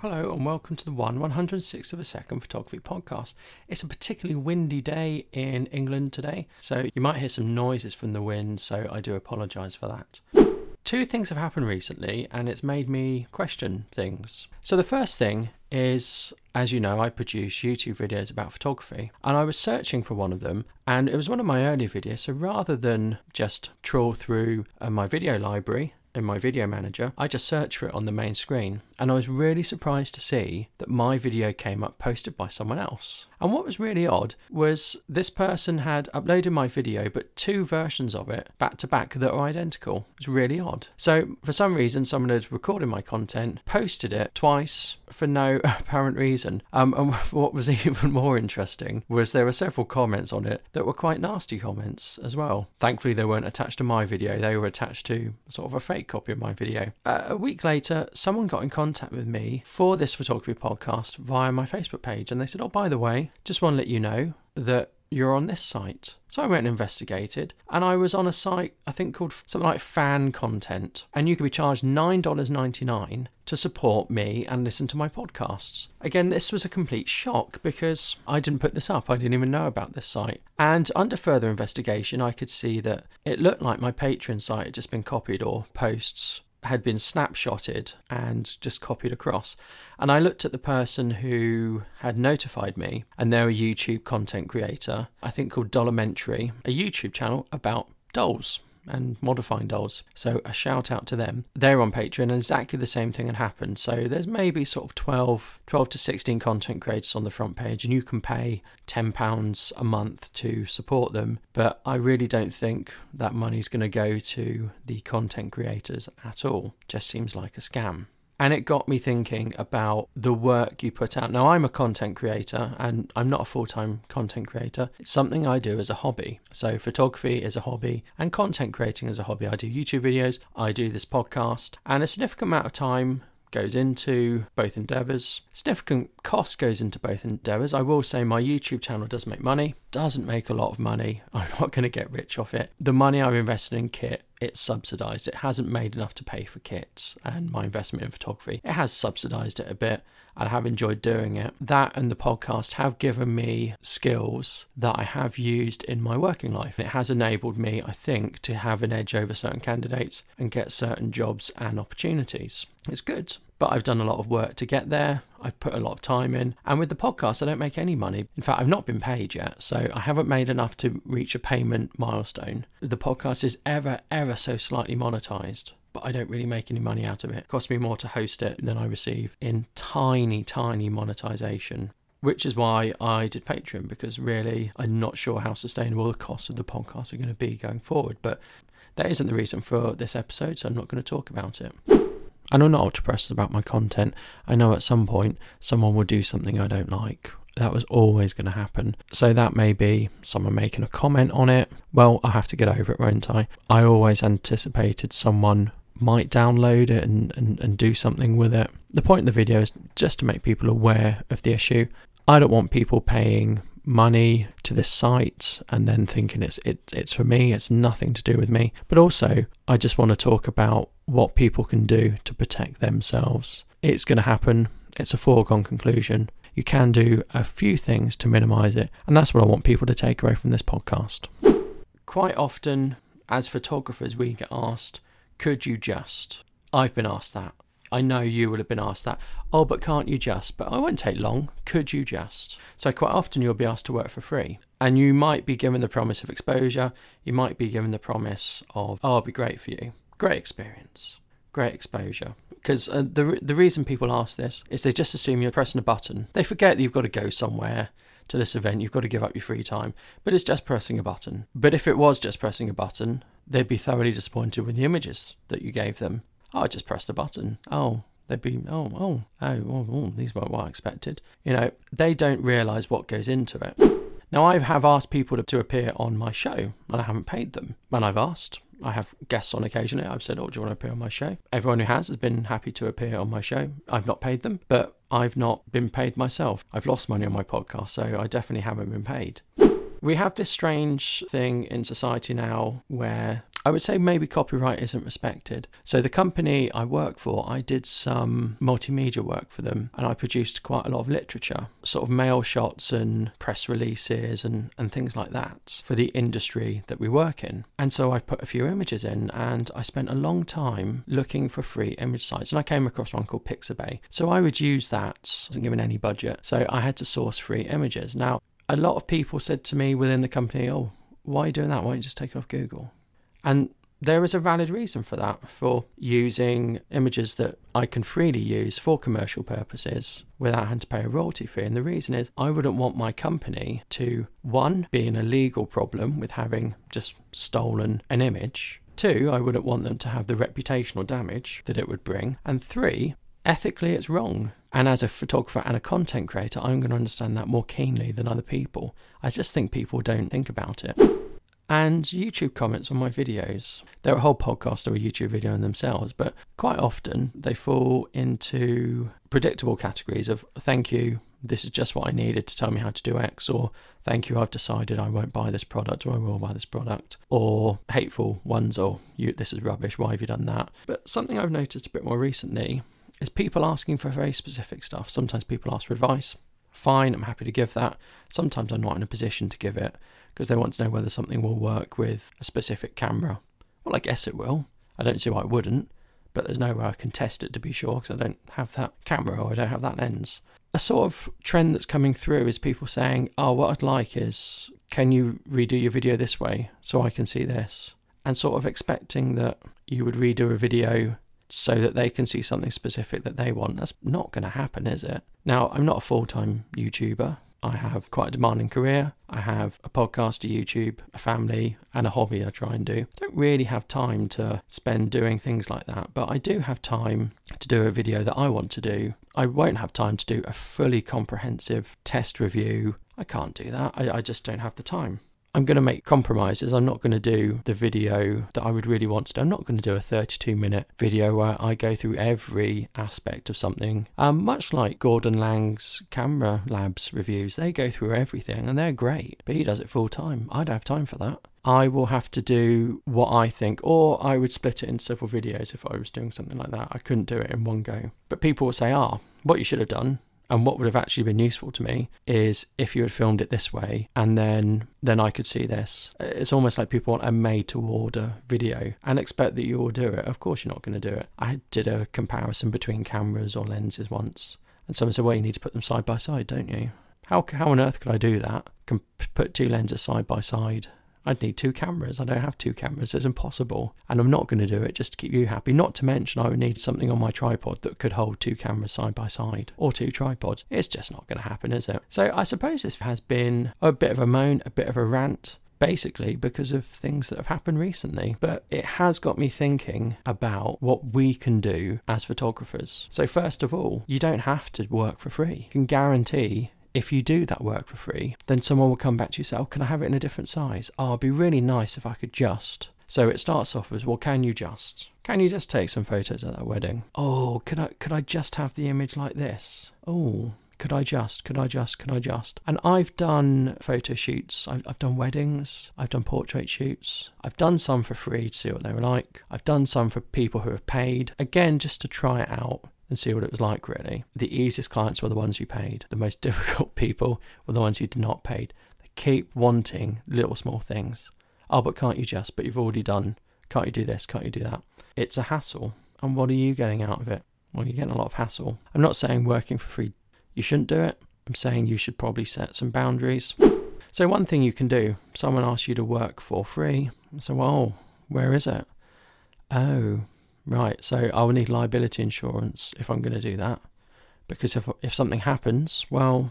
Hello and welcome to the 1 106th of a second photography podcast. It's a particularly windy day in England today, so you might hear some noises from the wind, so I do apologise for that. Two things have happened recently and it's made me question things. So, the first thing is, as you know, I produce YouTube videos about photography and I was searching for one of them and it was one of my earlier videos. So, rather than just trawl through uh, my video library, in my video manager, I just searched for it on the main screen and I was really surprised to see that my video came up posted by someone else. And what was really odd was this person had uploaded my video but two versions of it back to back that are identical. It was really odd. So for some reason someone had recorded my content, posted it twice for no apparent reason. Um, and what was even more interesting was there were several comments on it that were quite nasty comments as well. Thankfully they weren't attached to my video, they were attached to sort of a fake copy of my video. Uh, a week later, someone got in contact contact with me for this photography podcast via my Facebook page. And they said, Oh, by the way, just want to let you know that you're on this site. So I went and investigated, and I was on a site, I think called something like fan content, and you could be charged $9.99 to support me and listen to my podcasts. Again, this was a complete shock because I didn't put this up, I didn't even know about this site. And under further investigation, I could see that it looked like my Patreon site had just been copied or posts had been snapshotted and just copied across. And I looked at the person who had notified me, and they're a YouTube content creator, I think called Dolamentary, a YouTube channel about dolls and modifying dolls. So a shout out to them. They're on Patreon and exactly the same thing had happened. So there's maybe sort of 12, 12 to 16 content creators on the front page and you can pay £10 a month to support them. But I really don't think that money's going to go to the content creators at all. Just seems like a scam. And it got me thinking about the work you put out. Now, I'm a content creator and I'm not a full time content creator. It's something I do as a hobby. So, photography is a hobby and content creating is a hobby. I do YouTube videos, I do this podcast, and a significant amount of time goes into both endeavors. Significant cost goes into both endeavors. I will say my YouTube channel does make money, doesn't make a lot of money. I'm not going to get rich off it. The money I've invested in kit, it's subsidized. It hasn't made enough to pay for kits and my investment in photography. It has subsidized it a bit and I have enjoyed doing it. That and the podcast have given me skills that I have used in my working life. It has enabled me, I think, to have an edge over certain candidates and get certain jobs and opportunities. It's good but I've done a lot of work to get there. I've put a lot of time in. And with the podcast, I don't make any money. In fact, I've not been paid yet. So I haven't made enough to reach a payment milestone. The podcast is ever, ever so slightly monetized. But I don't really make any money out of it. It costs me more to host it than I receive in tiny, tiny monetization which is why I did Patreon because really I'm not sure how sustainable the costs of the podcast are going to be going forward. But that isn't the reason for this episode, so I'm not going to talk about it. And I'm not precious about my content. I know at some point someone will do something I don't like. That was always going to happen. So that may be someone making a comment on it. Well, I have to get over it, won't I? I always anticipated someone might download it and, and, and do something with it. The point of the video is just to make people aware of the issue. I don't want people paying money to this site and then thinking it's it, it's for me it's nothing to do with me. But also i just want to talk about what people can do to protect themselves. It's going to happen. It's a foregone conclusion. You can do a few things to minimize it. And that's what i want people to take away from this podcast. Quite often as photographers we get asked could you just? I've been asked that I know you would have been asked that. Oh, but can't you just? But I won't take long. Could you just? So, quite often you'll be asked to work for free. And you might be given the promise of exposure. You might be given the promise of, oh, it'll be great for you. Great experience. Great exposure. Because uh, the, the reason people ask this is they just assume you're pressing a button. They forget that you've got to go somewhere to this event, you've got to give up your free time. But it's just pressing a button. But if it was just pressing a button, they'd be thoroughly disappointed with the images that you gave them Oh, I just pressed a button. Oh, they'd be, oh, oh, oh, oh, oh these weren't what I expected. You know, they don't realise what goes into it. Now, I have asked people to, to appear on my show, and I haven't paid them. And I've asked. I have guests on occasionally. I've said, Oh, do you want to appear on my show? Everyone who has has been happy to appear on my show. I've not paid them, but I've not been paid myself. I've lost money on my podcast, so I definitely haven't been paid. We have this strange thing in society now where I would say maybe copyright isn't respected. So the company I work for, I did some multimedia work for them and I produced quite a lot of literature, sort of mail shots and press releases and, and things like that for the industry that we work in. And so I put a few images in and I spent a long time looking for free image sites and I came across one called Pixabay. So I would use that, wasn't given any budget. So I had to source free images. Now, a lot of people said to me within the company, oh, why are you doing that? Why don't you just take it off Google? And there is a valid reason for that, for using images that I can freely use for commercial purposes without having to pay a royalty fee. And the reason is I wouldn't want my company to, one, be in a legal problem with having just stolen an image. Two, I wouldn't want them to have the reputational damage that it would bring. And three, ethically, it's wrong. And as a photographer and a content creator, I'm going to understand that more keenly than other people. I just think people don't think about it and YouTube comments on my videos. They're a whole podcast or a YouTube video in themselves, but quite often they fall into predictable categories of thank you, this is just what I needed to tell me how to do X, or thank you, I've decided I won't buy this product or I will buy this product, or hateful ones, or you, this is rubbish, why have you done that? But something I've noticed a bit more recently is people asking for very specific stuff. Sometimes people ask for advice. Fine, I'm happy to give that. Sometimes I'm not in a position to give it because they want to know whether something will work with a specific camera. Well, I guess it will. I don't see why it wouldn't, but there's no way I can test it to be sure because I don't have that camera or I don't have that lens. A sort of trend that's coming through is people saying, Oh, what I'd like is, can you redo your video this way so I can see this? And sort of expecting that you would redo a video so that they can see something specific that they want. That's not going to happen, is it? Now, I'm not a full time YouTuber. I have quite a demanding career. I have a podcast, a YouTube, a family, and a hobby I try and do. I don't really have time to spend doing things like that, but I do have time to do a video that I want to do. I won't have time to do a fully comprehensive test review. I can't do that. I, I just don't have the time. I'm going to make compromises. I'm not going to do the video that I would really want to do. I'm not going to do a 32 minute video where I go through every aspect of something. Um, much like Gordon Laing's Camera Labs reviews, they go through everything and they're great, but he does it full time. I don't have time for that. I will have to do what I think, or I would split it in several videos if I was doing something like that. I couldn't do it in one go. But people will say, ah, what you should have done and what would have actually been useful to me is if you had filmed it this way and then then I could see this. It's almost like people want a made to order video and expect that you will do it. Of course you're not going to do it. I did a comparison between cameras or lenses once and someone said, well, you need to put them side by side, don't you? How, how on earth could I do that? Can put two lenses side by side I'd need two cameras. I don't have two cameras. It's impossible. And I'm not going to do it just to keep you happy. Not to mention, I would need something on my tripod that could hold two cameras side by side or two tripods. It's just not going to happen, is it? So I suppose this has been a bit of a moan, a bit of a rant basically because of things that have happened recently. But it has got me thinking about what we can do as photographers. So, first of all, you don't have to work for free. You can guarantee if you do that work for free, then someone will come back to you and say, Oh, can I have it in a different size? Oh, it'd be really nice if I could just. So it starts off as, well, can you just? Can you just take some photos at that wedding? Oh, could I could I just have the image like this? Oh, could I just? Could I just? Could I just? And I've done photo shoots. I've, I've done weddings. I've done portrait shoots. I've done some for free to see what they were like. I've done some for people who have paid. Again, just to try it out and see what it was like, really. The easiest clients were the ones you paid. The most difficult people were the ones you did not pay. They keep wanting little small things. Oh, but can't you just? But you've already done. Can't you do this? Can't you do that? It's a hassle. And what are you getting out of it? Well, you're getting a lot of hassle. I'm not saying working for free, you shouldn't do it. I'm saying you should probably set some boundaries. So, one thing you can do someone asks you to work for free. So, well, where is it? Oh, Right, so I will need liability insurance if I'm going to do that. Because if, if something happens, well,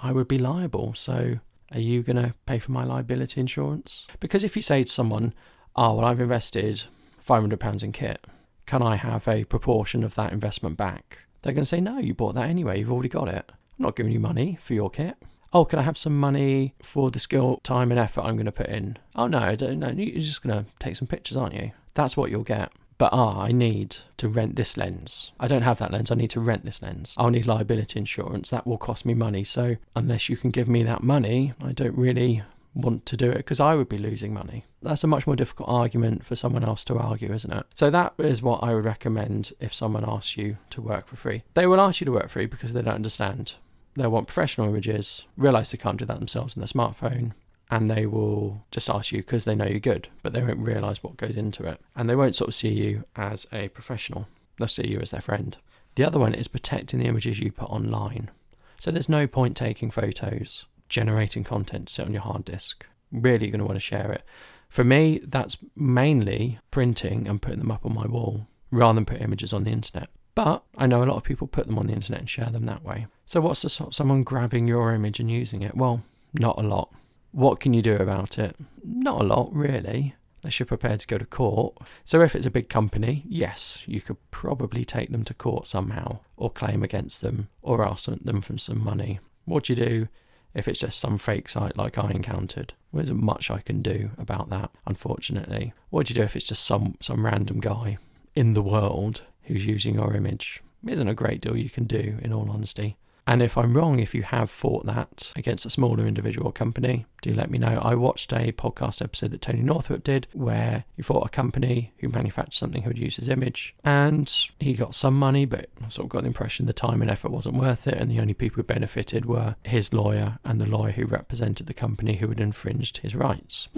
I would be liable. So are you going to pay for my liability insurance? Because if you say to someone, oh, well, I've invested £500 in kit, can I have a proportion of that investment back? They're going to say, no, you bought that anyway, you've already got it. I'm not giving you money for your kit. Oh, can I have some money for the skill, time, and effort I'm going to put in? Oh, no, no, you're just going to take some pictures, aren't you? That's what you'll get but ah, I need to rent this lens. I don't have that lens, I need to rent this lens. I'll need liability insurance. That will cost me money. So, unless you can give me that money, I don't really want to do it because I would be losing money. That's a much more difficult argument for someone else to argue, isn't it? So that is what I would recommend if someone asks you to work for free. They will ask you to work free because they don't understand. They want professional images, realize they can't do that themselves on their smartphone, and they will just ask you because they know you're good, but they won't realize what goes into it. And they won't sort of see you as a professional, they'll see you as their friend. The other one is protecting the images you put online. So there's no point taking photos, generating content to sit on your hard disk. Really, you're going to want to share it. For me, that's mainly printing and putting them up on my wall rather than put images on the internet. But I know a lot of people put them on the internet and share them that way. So, what's to stop someone grabbing your image and using it? Well, not a lot. What can you do about it? Not a lot, really, unless you're prepared to go to court. So, if it's a big company, yes, you could probably take them to court somehow, or claim against them, or ask them for some money. What do you do if it's just some fake site like I encountered? Well, there isn't much I can do about that, unfortunately. What do you do if it's just some, some random guy in the world who's using your image. Isn't a great deal you can do, in all honesty. And if I'm wrong, if you have fought that against a smaller individual company, do let me know. I watched a podcast episode that Tony Northrup did where he fought a company who manufactured something who would use his image and he got some money, but I sort of got the impression the time and effort wasn't worth it. And the only people who benefited were his lawyer and the lawyer who represented the company who had infringed his rights.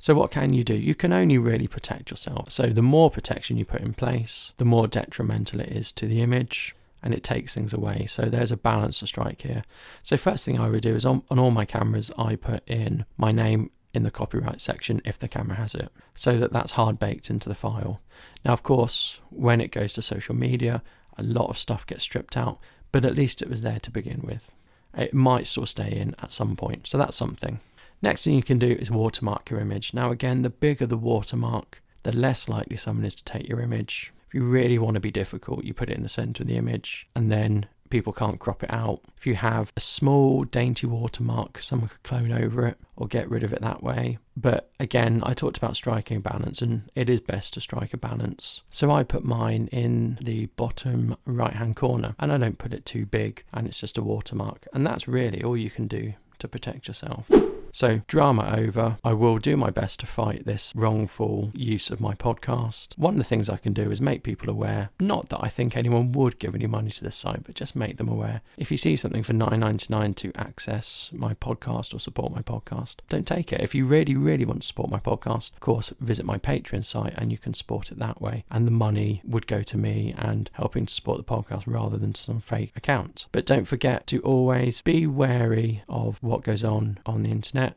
So, what can you do? You can only really protect yourself. So, the more protection you put in place, the more detrimental it is to the image and it takes things away. So, there's a balance to strike here. So, first thing I would do is on, on all my cameras, I put in my name in the copyright section if the camera has it, so that that's hard baked into the file. Now, of course, when it goes to social media, a lot of stuff gets stripped out, but at least it was there to begin with. It might still stay in at some point, so that's something. Next thing you can do is watermark your image. Now, again, the bigger the watermark, the less likely someone is to take your image. If you really want to be difficult, you put it in the center of the image and then people can't crop it out. If you have a small, dainty watermark, someone could clone over it or get rid of it that way. But again, I talked about striking a balance, and it is best to strike a balance. So I put mine in the bottom right hand corner, and I don't put it too big, and it's just a watermark. And that's really all you can do to protect yourself. So, drama over. I will do my best to fight this wrongful use of my podcast. One of the things I can do is make people aware. Not that I think anyone would give any money to this site, but just make them aware. If you see something for $9.99 to access my podcast or support my podcast, don't take it. If you really, really want to support my podcast, of course, visit my Patreon site and you can support it that way. And the money would go to me and helping to support the podcast rather than to some fake account. But don't forget to always be wary of what goes on on the internet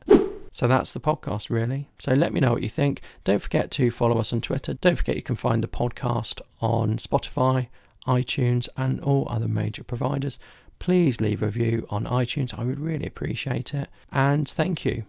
so that's the podcast, really. So let me know what you think. Don't forget to follow us on Twitter. Don't forget you can find the podcast on Spotify, iTunes, and all other major providers. Please leave a review on iTunes. I would really appreciate it. And thank you.